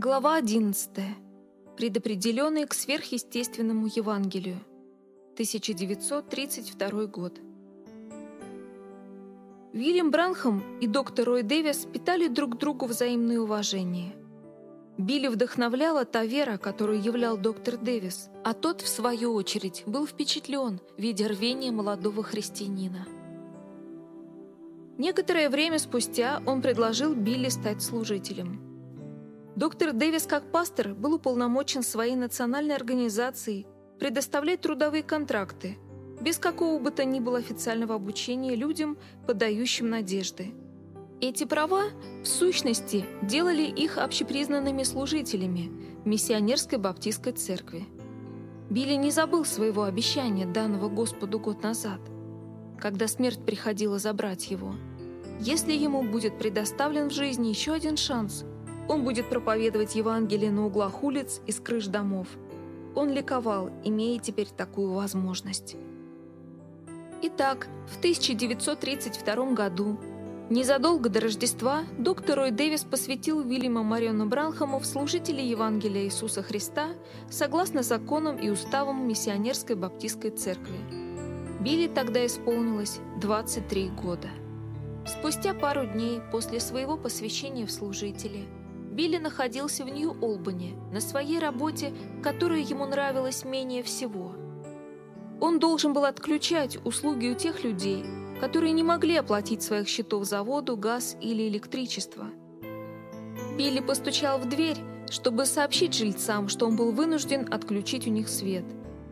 Глава 11. Предопределенный к сверхъестественному Евангелию. 1932 год. Вильям Бранхам и доктор Рой Дэвис питали друг другу взаимное уважение. Билли вдохновляла та вера, которую являл доктор Дэвис, а тот, в свою очередь, был впечатлен, видя рвение молодого христианина. Некоторое время спустя он предложил Билли стать служителем – Доктор Дэвис, как пастор, был уполномочен своей национальной организацией предоставлять трудовые контракты без какого бы то ни было официального обучения людям, подающим надежды. Эти права, в сущности, делали их общепризнанными служителями миссионерской баптистской церкви. Билли не забыл своего обещания, данного Господу год назад, когда смерть приходила забрать его. Если ему будет предоставлен в жизни еще один шанс – он будет проповедовать Евангелие на углах улиц и с крыш домов. Он ликовал, имея теперь такую возможность. Итак, в 1932 году, незадолго до Рождества, доктор Рой Дэвис посвятил Уильяма Мариону Бранхаму в служители Евангелия Иисуса Христа согласно законам и уставам миссионерской баптистской церкви. Билли тогда исполнилось 23 года. Спустя пару дней после своего посвящения в служители – Билли находился в Нью-Олбани, на своей работе, которая ему нравилась менее всего. Он должен был отключать услуги у тех людей, которые не могли оплатить своих счетов за воду, газ или электричество. Билли постучал в дверь, чтобы сообщить жильцам, что он был вынужден отключить у них свет.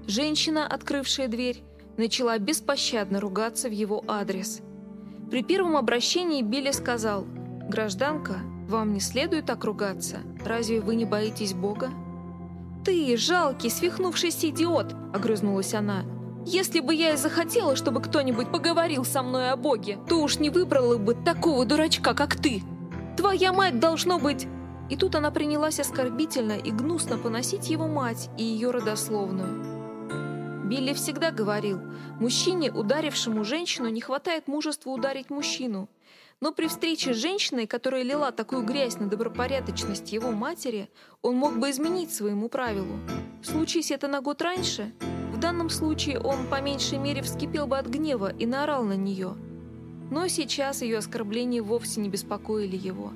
Женщина, открывшая дверь, начала беспощадно ругаться в его адрес. При первом обращении Билли сказал «Гражданка, вам не следует так ругаться. Разве вы не боитесь Бога? «Ты, жалкий, свихнувшийся идиот!» — огрызнулась она. «Если бы я и захотела, чтобы кто-нибудь поговорил со мной о Боге, то уж не выбрала бы такого дурачка, как ты! Твоя мать должно быть...» И тут она принялась оскорбительно и гнусно поносить его мать и ее родословную. Билли всегда говорил, мужчине, ударившему женщину, не хватает мужества ударить мужчину. Но при встрече с женщиной, которая лила такую грязь на добропорядочность его матери, он мог бы изменить своему правилу. Случись это на год раньше, в данном случае он по меньшей мере вскипел бы от гнева и наорал на нее. Но сейчас ее оскорбления вовсе не беспокоили его.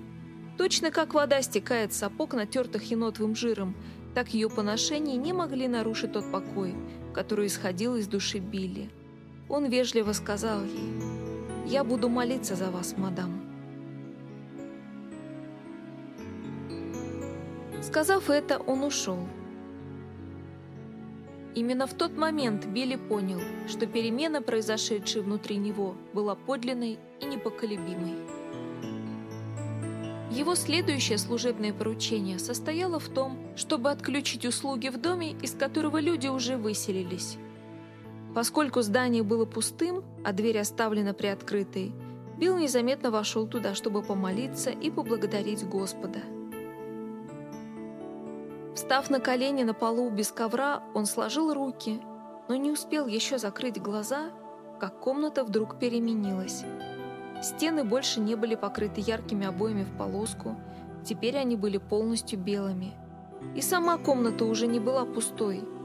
Точно как вода стекает с сапог, натертых енотовым жиром, так ее поношения не могли нарушить тот покой, который исходил из души Билли. Он вежливо сказал ей я буду молиться за вас, мадам. Сказав это, он ушел. Именно в тот момент Билли понял, что перемена, произошедшая внутри него, была подлинной и непоколебимой. Его следующее служебное поручение состояло в том, чтобы отключить услуги в доме, из которого люди уже выселились. Поскольку здание было пустым, а дверь оставлена приоткрытой, Билл незаметно вошел туда, чтобы помолиться и поблагодарить Господа. Встав на колени на полу без ковра, он сложил руки, но не успел еще закрыть глаза, как комната вдруг переменилась. Стены больше не были покрыты яркими обоями в полоску, теперь они были полностью белыми. И сама комната уже не была пустой –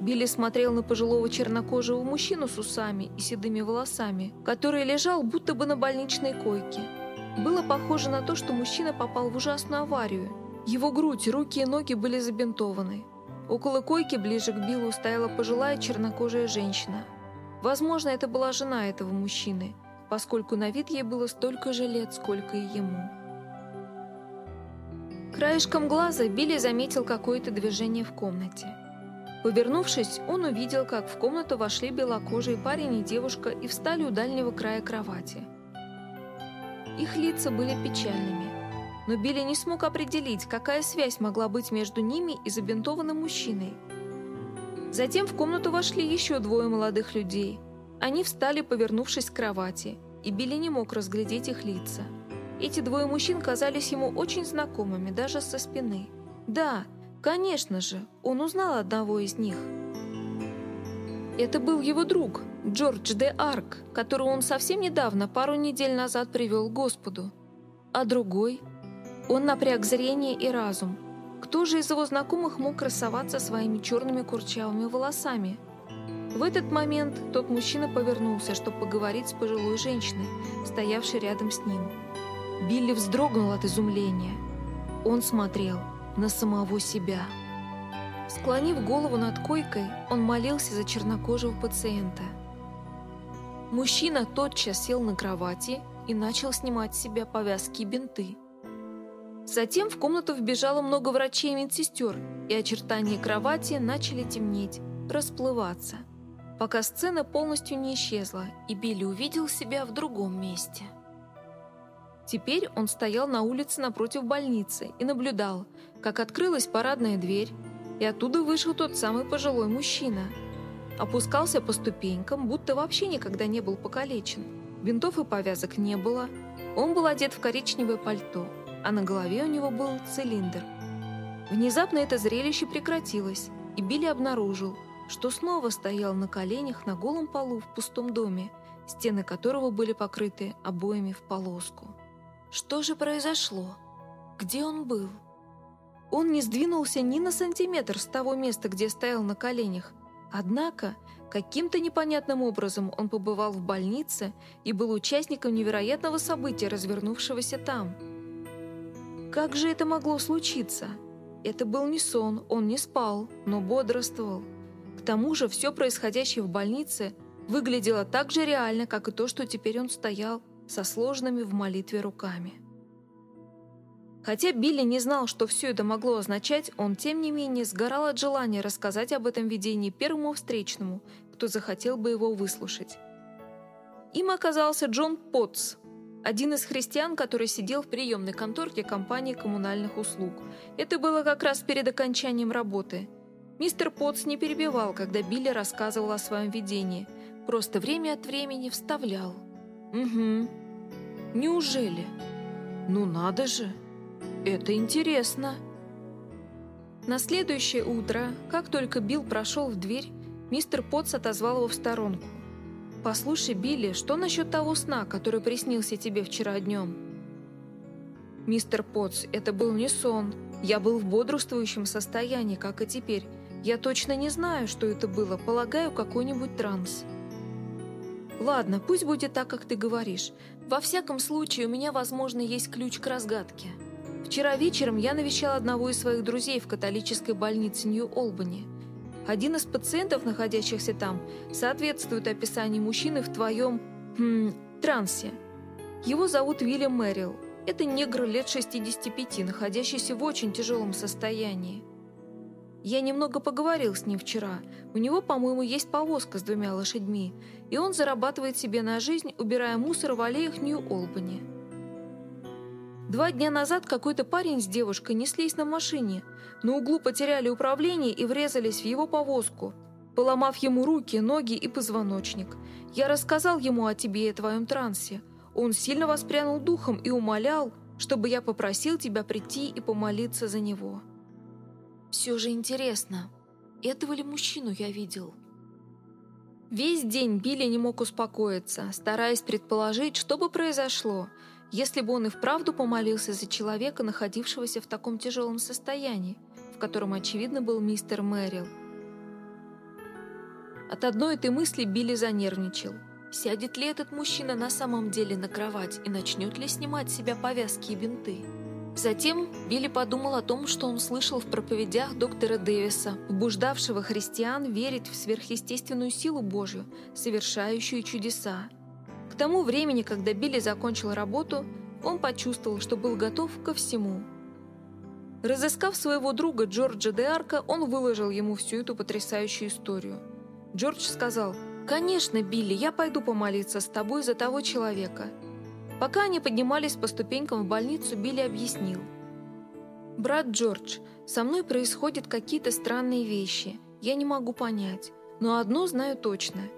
Билли смотрел на пожилого чернокожего мужчину с усами и седыми волосами, который лежал будто бы на больничной койке. Было похоже на то, что мужчина попал в ужасную аварию. Его грудь, руки и ноги были забинтованы. Около койки ближе к Биллу стояла пожилая чернокожая женщина. Возможно, это была жена этого мужчины, поскольку на вид ей было столько же лет, сколько и ему. Краешком глаза Билли заметил какое-то движение в комнате. Повернувшись, он увидел, как в комнату вошли белокожий парень и девушка и встали у дальнего края кровати. Их лица были печальными, но Билли не смог определить, какая связь могла быть между ними и забинтованным мужчиной. Затем в комнату вошли еще двое молодых людей. Они встали, повернувшись к кровати, и Билли не мог разглядеть их лица. Эти двое мужчин казались ему очень знакомыми, даже со спины. Да, Конечно же, он узнал одного из них. Это был его друг, Джордж де Арк, которого он совсем недавно, пару недель назад, привел к Господу. А другой? Он напряг зрение и разум. Кто же из его знакомых мог красоваться своими черными курчавыми волосами? В этот момент тот мужчина повернулся, чтобы поговорить с пожилой женщиной, стоявшей рядом с ним. Билли вздрогнул от изумления. Он смотрел на самого себя. Склонив голову над койкой, он молился за чернокожего пациента. Мужчина тотчас сел на кровати и начал снимать с себя повязки и бинты. Затем в комнату вбежало много врачей и медсестер, и очертания кровати начали темнеть, расплываться, пока сцена полностью не исчезла, и Билли увидел себя в другом месте. Теперь он стоял на улице напротив больницы и наблюдал, как открылась парадная дверь, и оттуда вышел тот самый пожилой мужчина. Опускался по ступенькам, будто вообще никогда не был покалечен. Бинтов и повязок не было. Он был одет в коричневое пальто, а на голове у него был цилиндр. Внезапно это зрелище прекратилось, и Билли обнаружил, что снова стоял на коленях на голом полу в пустом доме, стены которого были покрыты обоями в полоску. Что же произошло? Где он был? Он не сдвинулся ни на сантиметр с того места, где стоял на коленях. Однако, каким-то непонятным образом он побывал в больнице и был участником невероятного события, развернувшегося там. Как же это могло случиться? Это был не сон, он не спал, но бодрствовал. К тому же все происходящее в больнице выглядело так же реально, как и то, что теперь он стоял со сложными в молитве руками. Хотя Билли не знал, что все это могло означать, он, тем не менее, сгорал от желания рассказать об этом видении первому встречному, кто захотел бы его выслушать. Им оказался Джон Потс, один из христиан, который сидел в приемной конторке компании коммунальных услуг. Это было как раз перед окончанием работы. Мистер Потс не перебивал, когда Билли рассказывал о своем видении, просто время от времени вставлял. «Угу. Неужели? Ну надо же!» Это интересно. На следующее утро, как только Билл прошел в дверь, мистер Потс отозвал его в сторонку. «Послушай, Билли, что насчет того сна, который приснился тебе вчера днем?» «Мистер Потс, это был не сон. Я был в бодрствующем состоянии, как и теперь. Я точно не знаю, что это было. Полагаю, какой-нибудь транс». «Ладно, пусть будет так, как ты говоришь. Во всяком случае, у меня, возможно, есть ключ к разгадке». Вчера вечером я навещал одного из своих друзей в католической больнице Нью-Олбани. Один из пациентов, находящихся там, соответствует описанию мужчины в твоем... Хм, трансе. Его зовут Вильям Мэрил. Это негр лет 65, находящийся в очень тяжелом состоянии. Я немного поговорил с ним вчера. У него, по-моему, есть повозка с двумя лошадьми, и он зарабатывает себе на жизнь, убирая мусор в аллеях Нью-Олбани. Два дня назад какой-то парень с девушкой неслись на машине. На углу потеряли управление и врезались в его повозку, поломав ему руки, ноги и позвоночник. Я рассказал ему о тебе и твоем трансе. Он сильно воспрянул духом и умолял, чтобы я попросил тебя прийти и помолиться за него. Все же интересно, этого ли мужчину я видел? Весь день Билли не мог успокоиться, стараясь предположить, что бы произошло – если бы он и вправду помолился за человека, находившегося в таком тяжелом состоянии, в котором, очевидно, был мистер Мэрил. От одной этой мысли Билли занервничал. Сядет ли этот мужчина на самом деле на кровать и начнет ли снимать с себя повязки и бинты? Затем Билли подумал о том, что он слышал в проповедях доктора Дэвиса, побуждавшего христиан верить в сверхъестественную силу Божью, совершающую чудеса, тому времени, когда Билли закончил работу, он почувствовал, что был готов ко всему. Разыскав своего друга Джорджа де он выложил ему всю эту потрясающую историю. Джордж сказал, «Конечно, Билли, я пойду помолиться с тобой за того человека». Пока они поднимались по ступенькам в больницу, Билли объяснил. «Брат Джордж, со мной происходят какие-то странные вещи. Я не могу понять. Но одно знаю точно –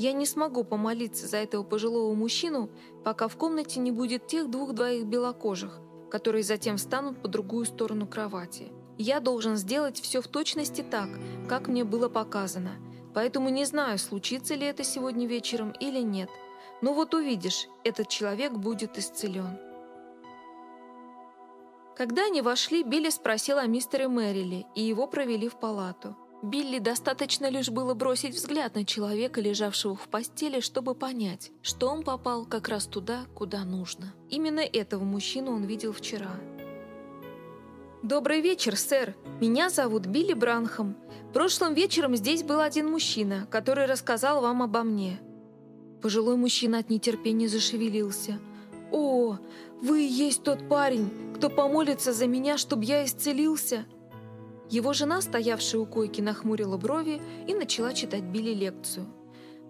я не смогу помолиться за этого пожилого мужчину, пока в комнате не будет тех двух-двоих белокожих, которые затем встанут по другую сторону кровати. Я должен сделать все в точности так, как мне было показано, поэтому не знаю, случится ли это сегодня вечером или нет. Но вот увидишь, этот человек будет исцелен. Когда они вошли, Билли спросил о мистере Мэриле, и его провели в палату. Билли достаточно лишь было бросить взгляд на человека, лежавшего в постели, чтобы понять, что он попал как раз туда, куда нужно. Именно этого мужчину он видел вчера. «Добрый вечер, сэр. Меня зовут Билли Бранхам. Прошлым вечером здесь был один мужчина, который рассказал вам обо мне». Пожилой мужчина от нетерпения зашевелился. «О, вы и есть тот парень, кто помолится за меня, чтобы я исцелился?» Его жена, стоявшая у койки, нахмурила брови и начала читать Билли лекцию.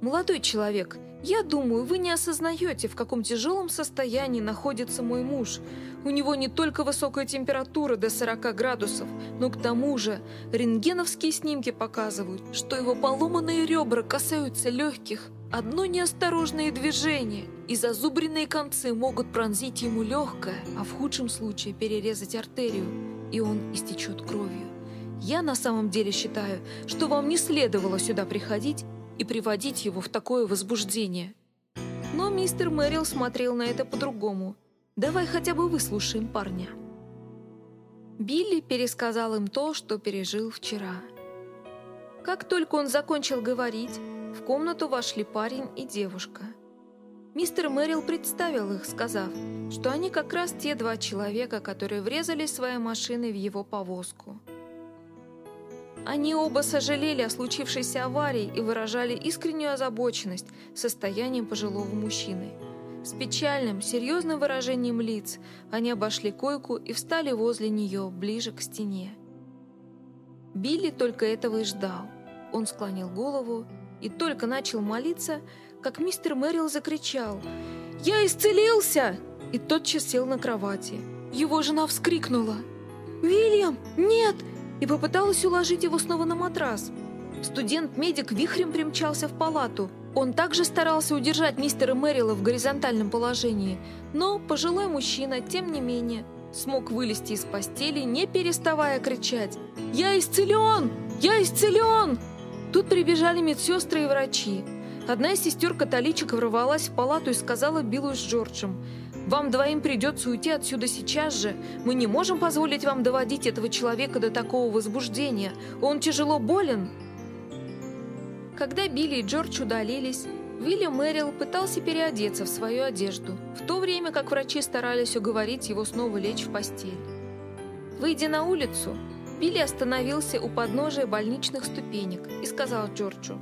«Молодой человек, я думаю, вы не осознаете, в каком тяжелом состоянии находится мой муж. У него не только высокая температура до 40 градусов, но к тому же рентгеновские снимки показывают, что его поломанные ребра касаются легких. Одно неосторожное движение, и зазубренные концы могут пронзить ему легкое, а в худшем случае перерезать артерию, и он истечет кровью. Я на самом деле считаю, что вам не следовало сюда приходить и приводить его в такое возбуждение. Но мистер Мэрил смотрел на это по-другому. Давай хотя бы выслушаем парня. Билли пересказал им то, что пережил вчера. Как только он закончил говорить, в комнату вошли парень и девушка. Мистер Мэрил представил их, сказав, что они как раз те два человека, которые врезали своей машиной в его повозку. Они оба сожалели о случившейся аварии и выражали искреннюю озабоченность состоянием пожилого мужчины. С печальным, серьезным выражением лиц они обошли койку и встали возле нее, ближе к стене. Билли только этого и ждал. Он склонил голову и только начал молиться, как мистер Мэрил закричал «Я исцелился!» и тотчас сел на кровати. Его жена вскрикнула «Вильям, нет! и попыталась уложить его снова на матрас. Студент-медик вихрем примчался в палату. Он также старался удержать мистера Мэрила в горизонтальном положении, но пожилой мужчина, тем не менее, смог вылезти из постели, не переставая кричать «Я исцелен! Я исцелен!» Тут прибежали медсестры и врачи. Одна из сестер-католичек ворвалась в палату и сказала Биллу с Джорджем вам двоим придется уйти отсюда сейчас же. Мы не можем позволить вам доводить этого человека до такого возбуждения. Он тяжело болен». Когда Билли и Джордж удалились, Вильям Мэрил пытался переодеться в свою одежду, в то время как врачи старались уговорить его снова лечь в постель. Выйдя на улицу, Билли остановился у подножия больничных ступенек и сказал Джорджу,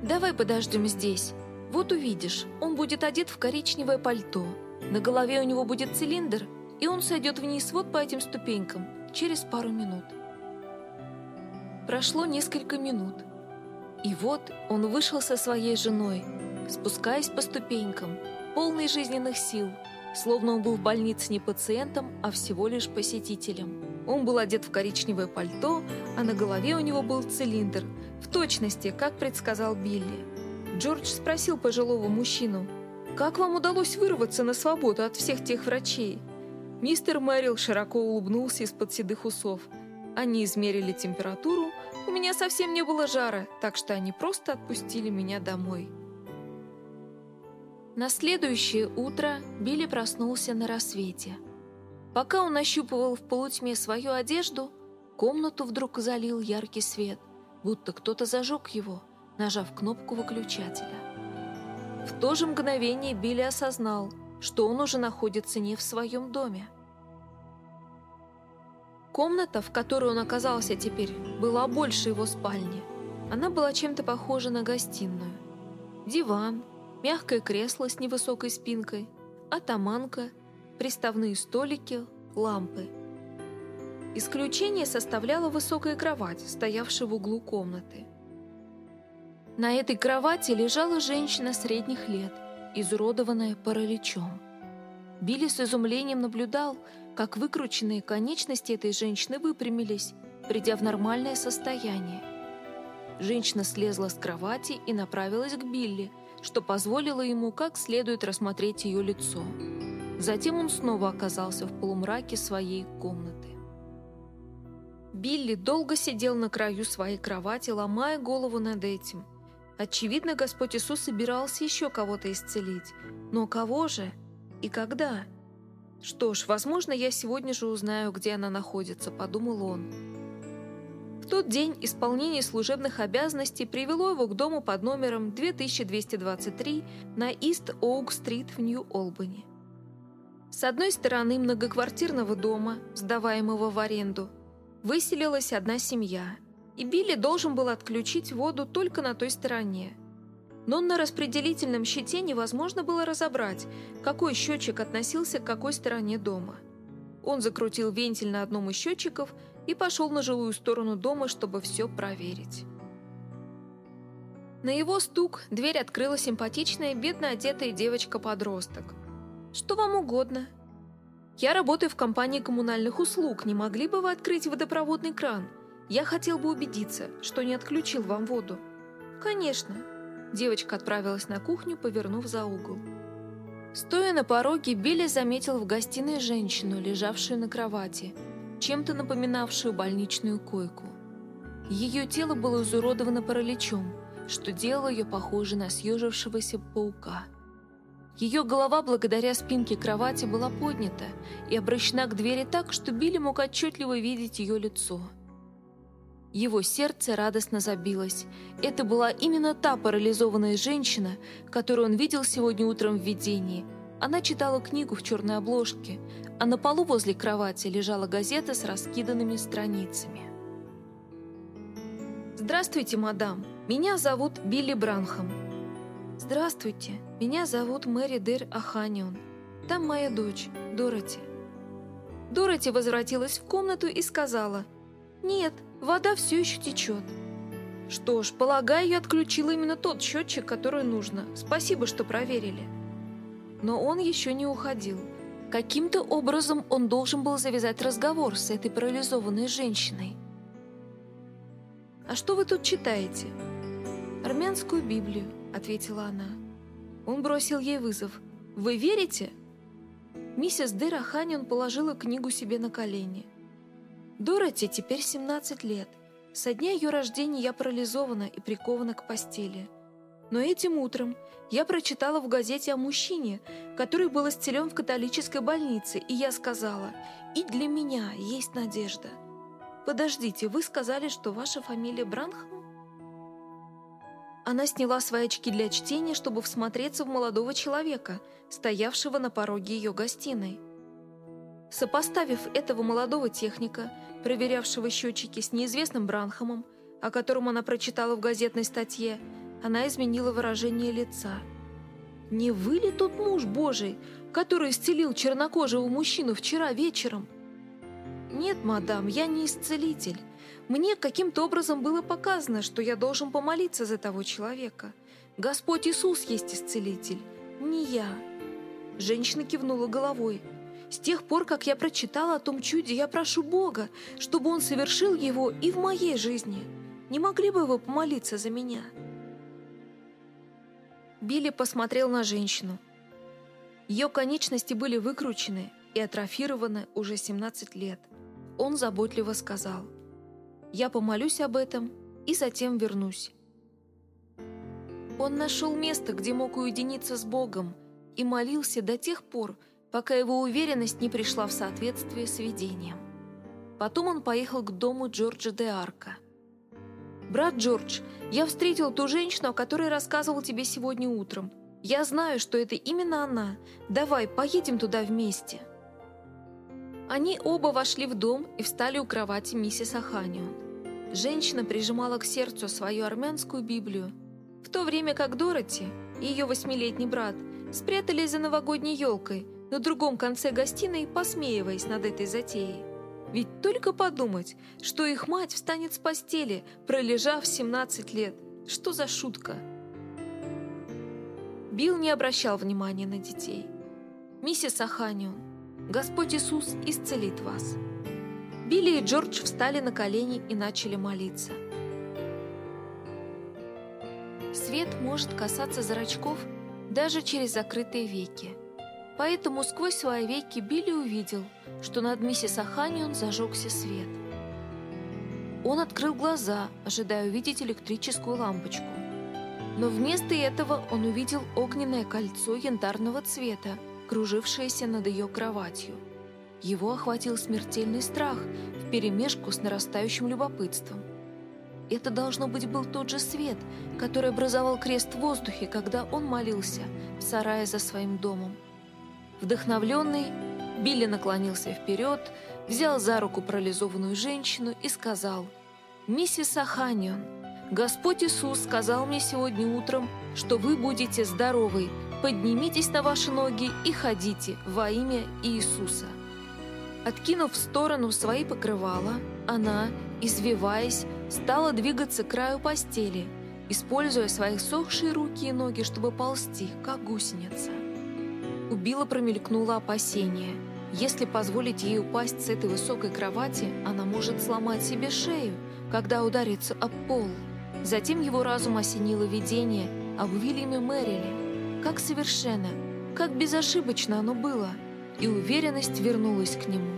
«Давай подождем здесь. Вот увидишь, он будет одет в коричневое пальто, на голове у него будет цилиндр, и он сойдет вниз вот по этим ступенькам через пару минут. Прошло несколько минут, и вот он вышел со своей женой, спускаясь по ступенькам, полный жизненных сил, словно он был в больнице не пациентом, а всего лишь посетителем. Он был одет в коричневое пальто, а на голове у него был цилиндр, в точности, как предсказал Билли. Джордж спросил пожилого мужчину – как вам удалось вырваться на свободу от всех тех врачей?» Мистер Мэрил широко улыбнулся из-под седых усов. Они измерили температуру, у меня совсем не было жара, так что они просто отпустили меня домой. На следующее утро Билли проснулся на рассвете. Пока он ощупывал в полутьме свою одежду, комнату вдруг залил яркий свет, будто кто-то зажег его, нажав кнопку выключателя. В то же мгновение Билли осознал, что он уже находится не в своем доме. Комната, в которой он оказался теперь, была больше его спальни. Она была чем-то похожа на гостиную. Диван, мягкое кресло с невысокой спинкой, атаманка, приставные столики, лампы. Исключение составляла высокая кровать, стоявшая в углу комнаты. На этой кровати лежала женщина средних лет, изуродованная параличом. Билли с изумлением наблюдал, как выкрученные конечности этой женщины выпрямились, придя в нормальное состояние. Женщина слезла с кровати и направилась к Билли, что позволило ему как следует рассмотреть ее лицо. Затем он снова оказался в полумраке своей комнаты. Билли долго сидел на краю своей кровати, ломая голову над этим – Очевидно, Господь Иисус собирался еще кого-то исцелить. Но кого же? И когда? «Что ж, возможно, я сегодня же узнаю, где она находится», — подумал он. В тот день исполнение служебных обязанностей привело его к дому под номером 2223 на Ист-Оук-стрит в Нью-Олбани. С одной стороны многоквартирного дома, сдаваемого в аренду, выселилась одна семья, и Билли должен был отключить воду только на той стороне. Но на распределительном щите невозможно было разобрать, какой счетчик относился к какой стороне дома. Он закрутил вентиль на одном из счетчиков и пошел на жилую сторону дома, чтобы все проверить. На его стук дверь открыла симпатичная, бедно одетая девочка-подросток – что вам угодно. Я работаю в компании коммунальных услуг. Не могли бы вы открыть водопроводный кран? Я хотел бы убедиться, что не отключил вам воду. Конечно. Девочка отправилась на кухню, повернув за угол. Стоя на пороге, Билли заметил в гостиной женщину, лежавшую на кровати, чем-то напоминавшую больничную койку. Ее тело было изуродовано параличом, что делало ее похожей на съежившегося паука. Ее голова, благодаря спинке кровати, была поднята и обращена к двери так, что Билли мог отчетливо видеть ее лицо. Его сердце радостно забилось. Это была именно та парализованная женщина, которую он видел сегодня утром в видении. Она читала книгу в черной обложке, а на полу возле кровати лежала газета с раскиданными страницами. «Здравствуйте, мадам. Меня зовут Билли Бранхам». «Здравствуйте. Меня зовут Мэри Дер Аханион. Там моя дочь, Дороти. Дороти возвратилась в комнату и сказала, «Нет, вода все еще течет». Что ж, полагаю, я отключила именно тот счетчик, который нужно. Спасибо, что проверили. Но он еще не уходил. Каким-то образом он должен был завязать разговор с этой парализованной женщиной. «А что вы тут читаете?» «Армянскую Библию», — ответила она. Он бросил ей вызов. «Вы верите?» Миссис Дэра Ханин положила книгу себе на колени. Дороти теперь 17 лет. Со дня ее рождения я парализована и прикована к постели. Но этим утром я прочитала в газете о мужчине, который был исцелен в католической больнице, и я сказала, «И для меня есть надежда». «Подождите, вы сказали, что ваша фамилия Бранхам?» Она сняла свои очки для чтения, чтобы всмотреться в молодого человека, стоявшего на пороге ее гостиной. Сопоставив этого молодого техника, проверявшего счетчики с неизвестным Бранхамом, о котором она прочитала в газетной статье, она изменила выражение лица. «Не вы ли тот муж Божий, который исцелил чернокожего мужчину вчера вечером?» «Нет, мадам, я не исцелитель. Мне каким-то образом было показано, что я должен помолиться за того человека. Господь Иисус есть исцелитель, не я. Женщина кивнула головой. С тех пор, как я прочитала о том чуде, я прошу Бога, чтобы Он совершил его и в моей жизни. Не могли бы вы помолиться за меня?» Билли посмотрел на женщину. Ее конечности были выкручены и атрофированы уже 17 лет. Он заботливо сказал – я помолюсь об этом и затем вернусь. Он нашел место, где мог уединиться с Богом, и молился до тех пор, пока его уверенность не пришла в соответствие с видением. Потом он поехал к дому Джорджа де Арка. «Брат Джордж, я встретил ту женщину, о которой рассказывал тебе сегодня утром. Я знаю, что это именно она. Давай, поедем туда вместе». Они оба вошли в дом и встали у кровати миссис Аханион. Женщина прижимала к сердцу свою армянскую Библию, в то время как Дороти и ее восьмилетний брат спрятались за новогодней елкой на другом конце гостиной, посмеиваясь над этой затеей. Ведь только подумать, что их мать встанет с постели, пролежав 17 лет. Что за шутка? Билл не обращал внимания на детей. «Миссис Аханион, Господь Иисус исцелит вас». Билли и Джордж встали на колени и начали молиться. Свет может касаться зрачков даже через закрытые веки. Поэтому сквозь свои веки Билли увидел, что над миссис Аханион зажегся свет. Он открыл глаза, ожидая увидеть электрическую лампочку. Но вместо этого он увидел огненное кольцо янтарного цвета, кружившаяся над ее кроватью. Его охватил смертельный страх вперемешку с нарастающим любопытством. Это, должно быть, был тот же свет, который образовал крест в воздухе, когда он молился в сарае за своим домом. Вдохновленный, Билли наклонился вперед, взял за руку парализованную женщину и сказал, «Миссис Аханион, Господь Иисус сказал мне сегодня утром, что вы будете здоровы. Поднимитесь на ваши ноги и ходите во имя Иисуса». Откинув в сторону свои покрывала, она, извиваясь, стала двигаться к краю постели, используя свои сохшие руки и ноги, чтобы ползти, как гусеница. У Билла промелькнуло опасение. Если позволить ей упасть с этой высокой кровати, она может сломать себе шею, когда ударится об пол. Затем его разум осенило видение об Уильяме Мэриле. Как совершенно, как безошибочно оно было, и уверенность вернулась к нему.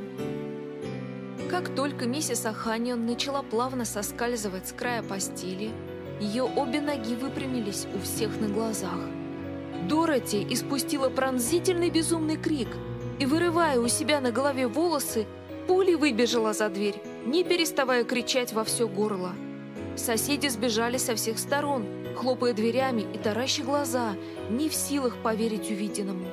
Как только миссис Аханион начала плавно соскальзывать с края постели, ее обе ноги выпрямились у всех на глазах. Дороти испустила пронзительный безумный крик и, вырывая у себя на голове волосы, пулей выбежала за дверь, не переставая кричать во все горло. Соседи сбежали со всех сторон, хлопая дверями и тараща глаза, не в силах поверить увиденному.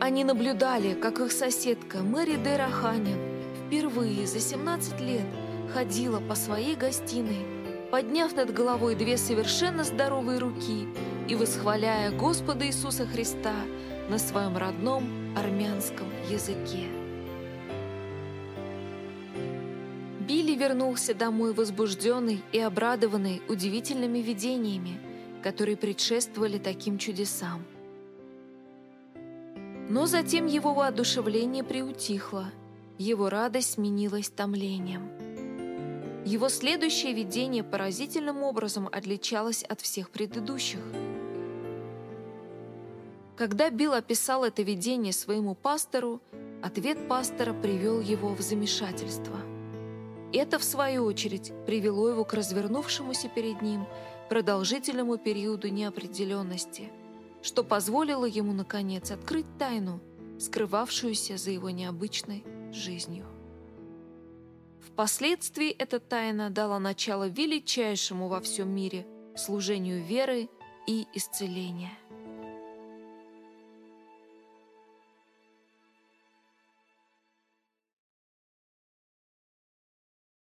Они наблюдали, как их соседка Мэри Дера Ханин впервые за 17 лет ходила по своей гостиной, подняв над головой две совершенно здоровые руки и восхваляя Господа Иисуса Христа на своем родном армянском языке. Вернулся домой возбужденный и обрадованный удивительными видениями, которые предшествовали таким чудесам. Но затем его воодушевление приутихло, его радость сменилась томлением. Его следующее видение поразительным образом отличалось от всех предыдущих. Когда Билл описал это видение своему пастору, ответ пастора привел его в замешательство – это, в свою очередь, привело его к развернувшемуся перед ним продолжительному периоду неопределенности, что позволило ему, наконец, открыть тайну, скрывавшуюся за его необычной жизнью. Впоследствии эта тайна дала начало величайшему во всем мире служению веры и исцеления.